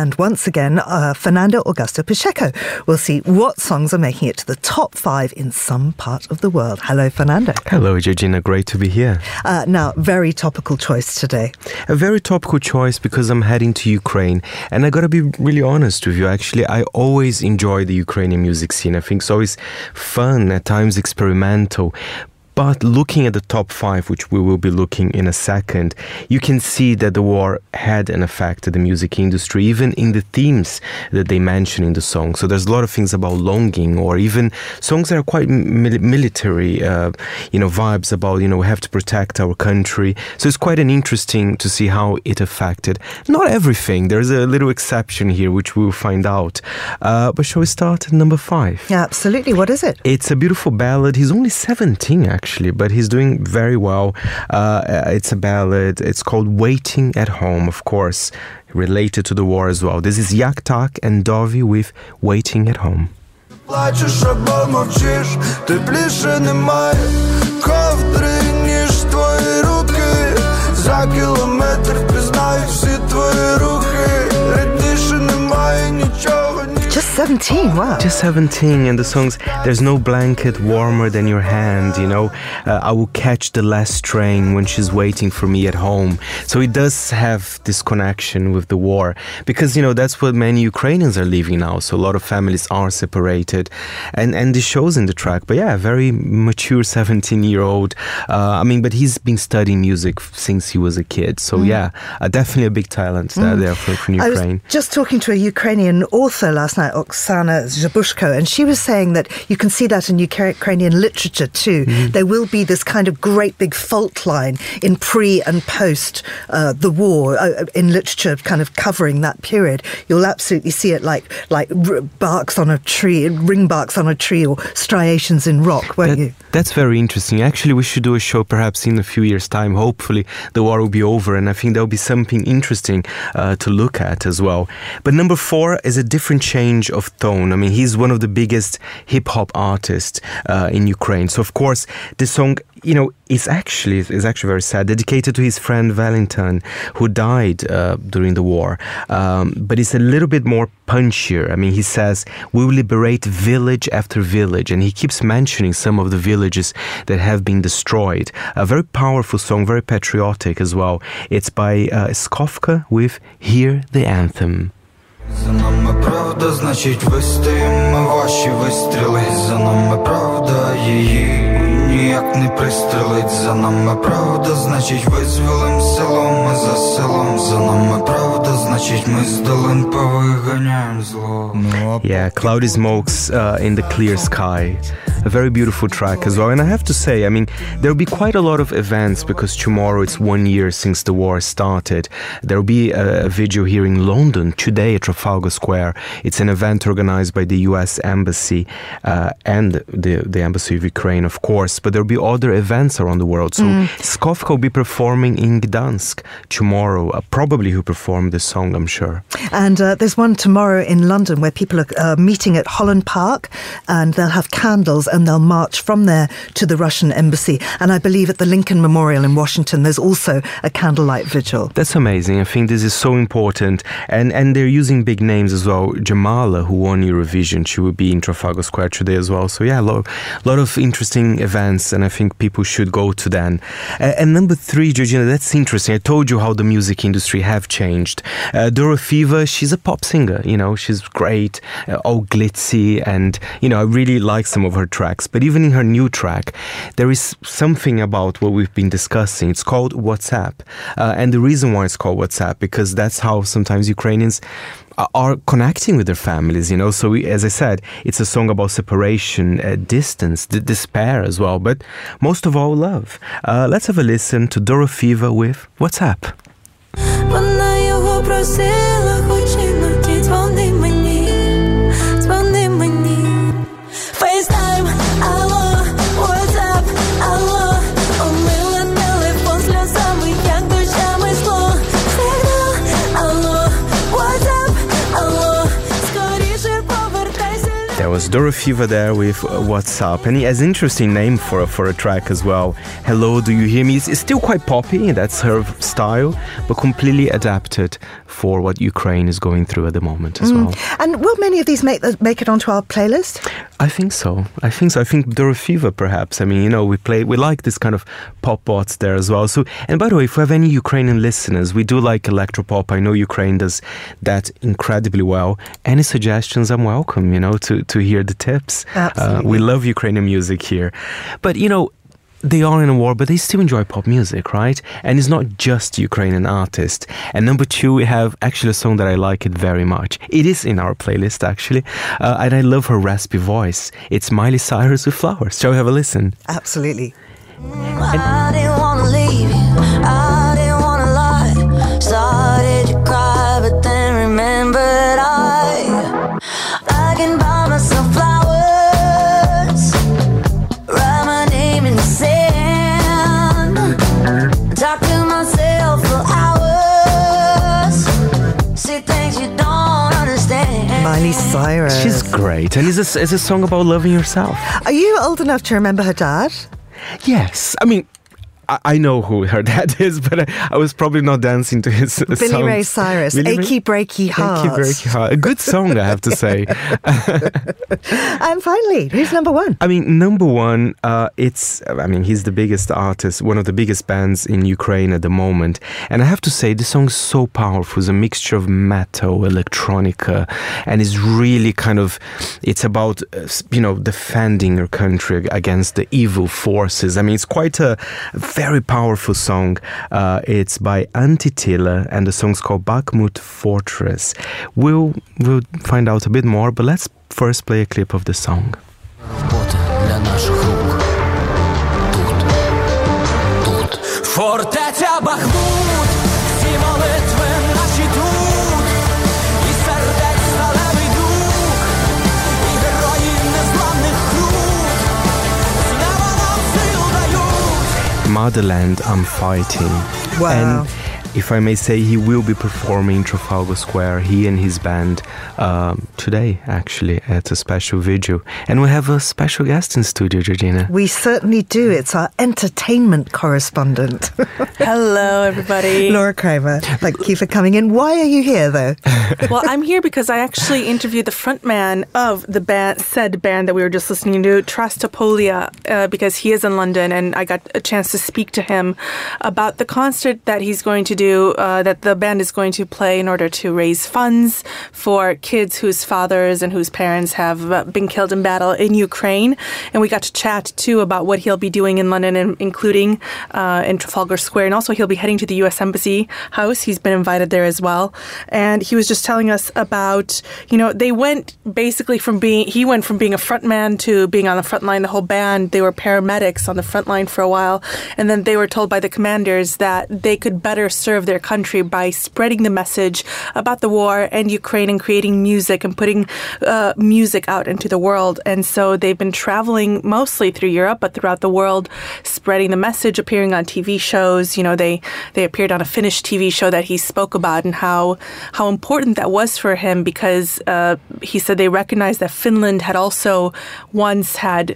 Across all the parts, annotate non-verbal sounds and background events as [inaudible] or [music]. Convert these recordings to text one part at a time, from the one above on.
And once again, uh, Fernando Augusto Pacheco. We'll see what songs are making it to the top five in some part of the world. Hello, Fernando. Hello, Georgina. Great to be here. Uh, now, very topical choice today. A very topical choice because I'm heading to Ukraine. And I gotta be really honest with you. Actually, I always enjoy the Ukrainian music scene. I think it's always fun, at times experimental. But looking at the top five, which we will be looking in a second, you can see that the war had an effect on the music industry, even in the themes that they mention in the song. So there's a lot of things about longing, or even songs that are quite mil- military, uh, you know, vibes about you know we have to protect our country. So it's quite an interesting to see how it affected. Not everything. There's a little exception here, which we'll find out. Uh, but shall we start at number five? Yeah, absolutely. What is it? It's a beautiful ballad. He's only 17, actually actually, but he's doing very well. Uh, it's a ballad. It's called Waiting at Home, of course, related to the war as well. This is Yak Tak and Dovi with Waiting at Home. Плачеш або мовчиш, тепліше немає 17, wow. Just 17, and the songs, There's No Blanket Warmer Than Your Hand, you know, uh, I will catch the last train when she's waiting for me at home. So it does have this connection with the war because, you know, that's what many Ukrainians are living now. So a lot of families are separated, and, and this shows in the track. But yeah, very mature 17 year old. Uh, I mean, but he's been studying music since he was a kid. So mm. yeah, uh, definitely a big talent uh, mm. there from for Ukraine. I was just talking to a Ukrainian author last night, Oksana Zabuzhko, and she was saying that you can see that in Ukrainian literature too. Mm-hmm. There will be this kind of great big fault line in pre and post uh, the war uh, in literature, kind of covering that period. You'll absolutely see it like like barks on a tree, ring barks on a tree, or striations in rock, won't that, you? That's very interesting. Actually, we should do a show perhaps in a few years' time. Hopefully, the war will be over, and I think there'll be something interesting uh, to look at as well. But number four is a different change of tone. I mean, he's one of the biggest hip hop artists uh, in Ukraine. So of course, the song, you know, is actually is actually very sad, dedicated to his friend Valentin, who died uh, during the war. Um, but it's a little bit more punchier. I mean, he says, "We will liberate village after village," and he keeps mentioning some of the villages that have been destroyed. A very powerful song, very patriotic as well. It's by uh, Skofka with "Hear the Anthem." За нами правда, значить вистоїмо ваші вистріли. За нами правда, її ніяк не пристрелить. За нами правда, значить визволим селом, ми за селом. За нами правда, значить ми з долин повиганяємо зло. Yeah, cloudy smokes uh, in the clear sky. A very beautiful track as well. And I have to say, I mean, there'll be quite a lot of events because tomorrow it's one year since the war started. There'll be a, a video here in London today at Trafalgar Square. It's an event organized by the US Embassy uh, and the, the Embassy of Ukraine, of course, but there'll be other events around the world. So mm. Skofka will be performing in Gdansk tomorrow, uh, probably who performed this song, I'm sure. And uh, there's one tomorrow in London where people are uh, meeting at Holland Park and they'll have candles and they'll march from there to the Russian embassy. And I believe at the Lincoln Memorial in Washington, there's also a candlelight vigil. That's amazing. I think this is so important. And and they're using big names as well. Jamala, who won Eurovision, she will be in Trafalgar Square today as well. So yeah, a lot, lot of interesting events, and I think people should go to them. Uh, and number three, Georgina, that's interesting. I told you how the music industry have changed. Uh, Dorofieva, she's a pop singer. You know, she's great, uh, all glitzy, and you know, I really like some of her tracks, but even in her new track, there is something about what we've been discussing. It's called WhatsApp. Uh, and the reason why it's called WhatsApp, because that's how sometimes Ukrainians are connecting with their families, you know. So, we, as I said, it's a song about separation, uh, distance, d- despair as well, but most of all, love. Uh, let's have a listen to Dorofieva with WhatsApp. Was Dorofieva there with uh, WhatsApp, and he has interesting name for a, for a track as well. Hello, do you hear me? It's, it's still quite poppy, that's her style, but completely adapted for what Ukraine is going through at the moment as mm. well. And will many of these make make it onto our playlist? I think so. I think so. I think Dorofieva, perhaps. I mean, you know, we play, we like this kind of pop bots there as well. So, and by the way, if we have any Ukrainian listeners, we do like electropop. I know Ukraine does that incredibly well. Any suggestions? I'm welcome. You know, to to hear the tips. Absolutely. Uh, we love Ukrainian music here, but you know, they are in a war, but they still enjoy pop music, right? And it's not just Ukrainian artists. And number two, we have actually a song that I like it very much. It is in our playlist, actually. Uh, and I love her raspy voice. It's Miley Cyrus with Flowers. Shall we have a listen? Absolutely. Miley Cyrus. She's great. And it's a, it's a song about loving yourself. Are you old enough to remember her dad? Yes. I mean, I, know who her [laughs] dad is, but I, was probably not dancing to his Billy songs. Ray Cyrus, Billy Achy Breaky Heart. Achy Breaky Heart. A good song, I have to say. [laughs] and finally, who's number one? I mean, number one, uh, it's, I mean, he's the biggest artist, one of the biggest bands in Ukraine at the moment. And I have to say, the song's so powerful. It's a mixture of metal, electronica, and it's really kind of, it's about, uh, you know, defending your country against the evil forces. I mean, it's quite a very powerful song. Uh, it's by Antytila, and the song's called Bakhmut Fortress. We'll, we'll find out a bit more, but let's first play a clip of the song. Фортеця Бахмут Motherland, I'm fighting. Wow. And if I may say, he will be performing Trafalgar Square, he and his band, um, today, actually, at a special video. And we have a special guest in studio, Georgina. We certainly do. It's our entertainment correspondent. [laughs] Hello, everybody. Laura Kramer, thank you for coming in. Why are you here, though? [laughs] well, I'm here because I actually interviewed the frontman of the band, said band that we were just listening to, Taras Topolia, uh, because he is in London, and I got a chance to speak to him about the concert that he's going to do uh, that the band is going to play in order to raise funds for kids whose fathers and whose parents have uh, been killed in battle in Ukraine. And we got to chat too about what he'll be doing in London, including uh, in Trafalgar Square. And also, he'll be heading to the U.S. Embassy House. He's been invited there as well. And he was just telling us about, you know, they went basically from being, he went from being a frontman to being on the front line, the whole band. They were paramedics on the front line for a while. And then they were told by the commanders that they could better serve serve their country by spreading the message about the war and Ukraine and creating music and putting uh, music out into the world. And so they've been traveling mostly through Europe, but throughout the world, spreading the message, appearing on TV shows. You know, they they appeared on a Finnish TV show that he spoke about and how how important that was for him because uh, he said they recognized that Finland had also once had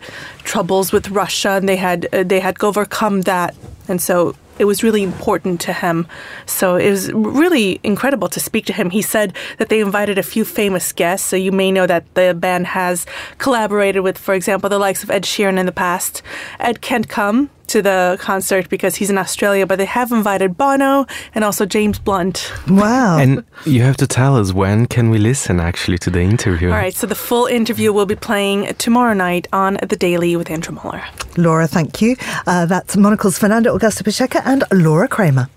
troubles with Russia and they had uh, they had overcome that. And so it was really important to him. So it was really incredible to speak to him. He said that they invited a few famous guests. So you may know that the band has collaborated with, for example, the likes of Ed Sheeran in the past. Ed can't come to the concert because he's in Australia, but they have invited Bono and also James Blunt. Wow. and you have to tell us when can we listen actually to the interview? All right, so the full interview will be playing tomorrow night on The Daily with Andrew Mueller. Laura, thank you. Uh, that's Monocle's Fernando Augusto Pacheco and Laura Kramer.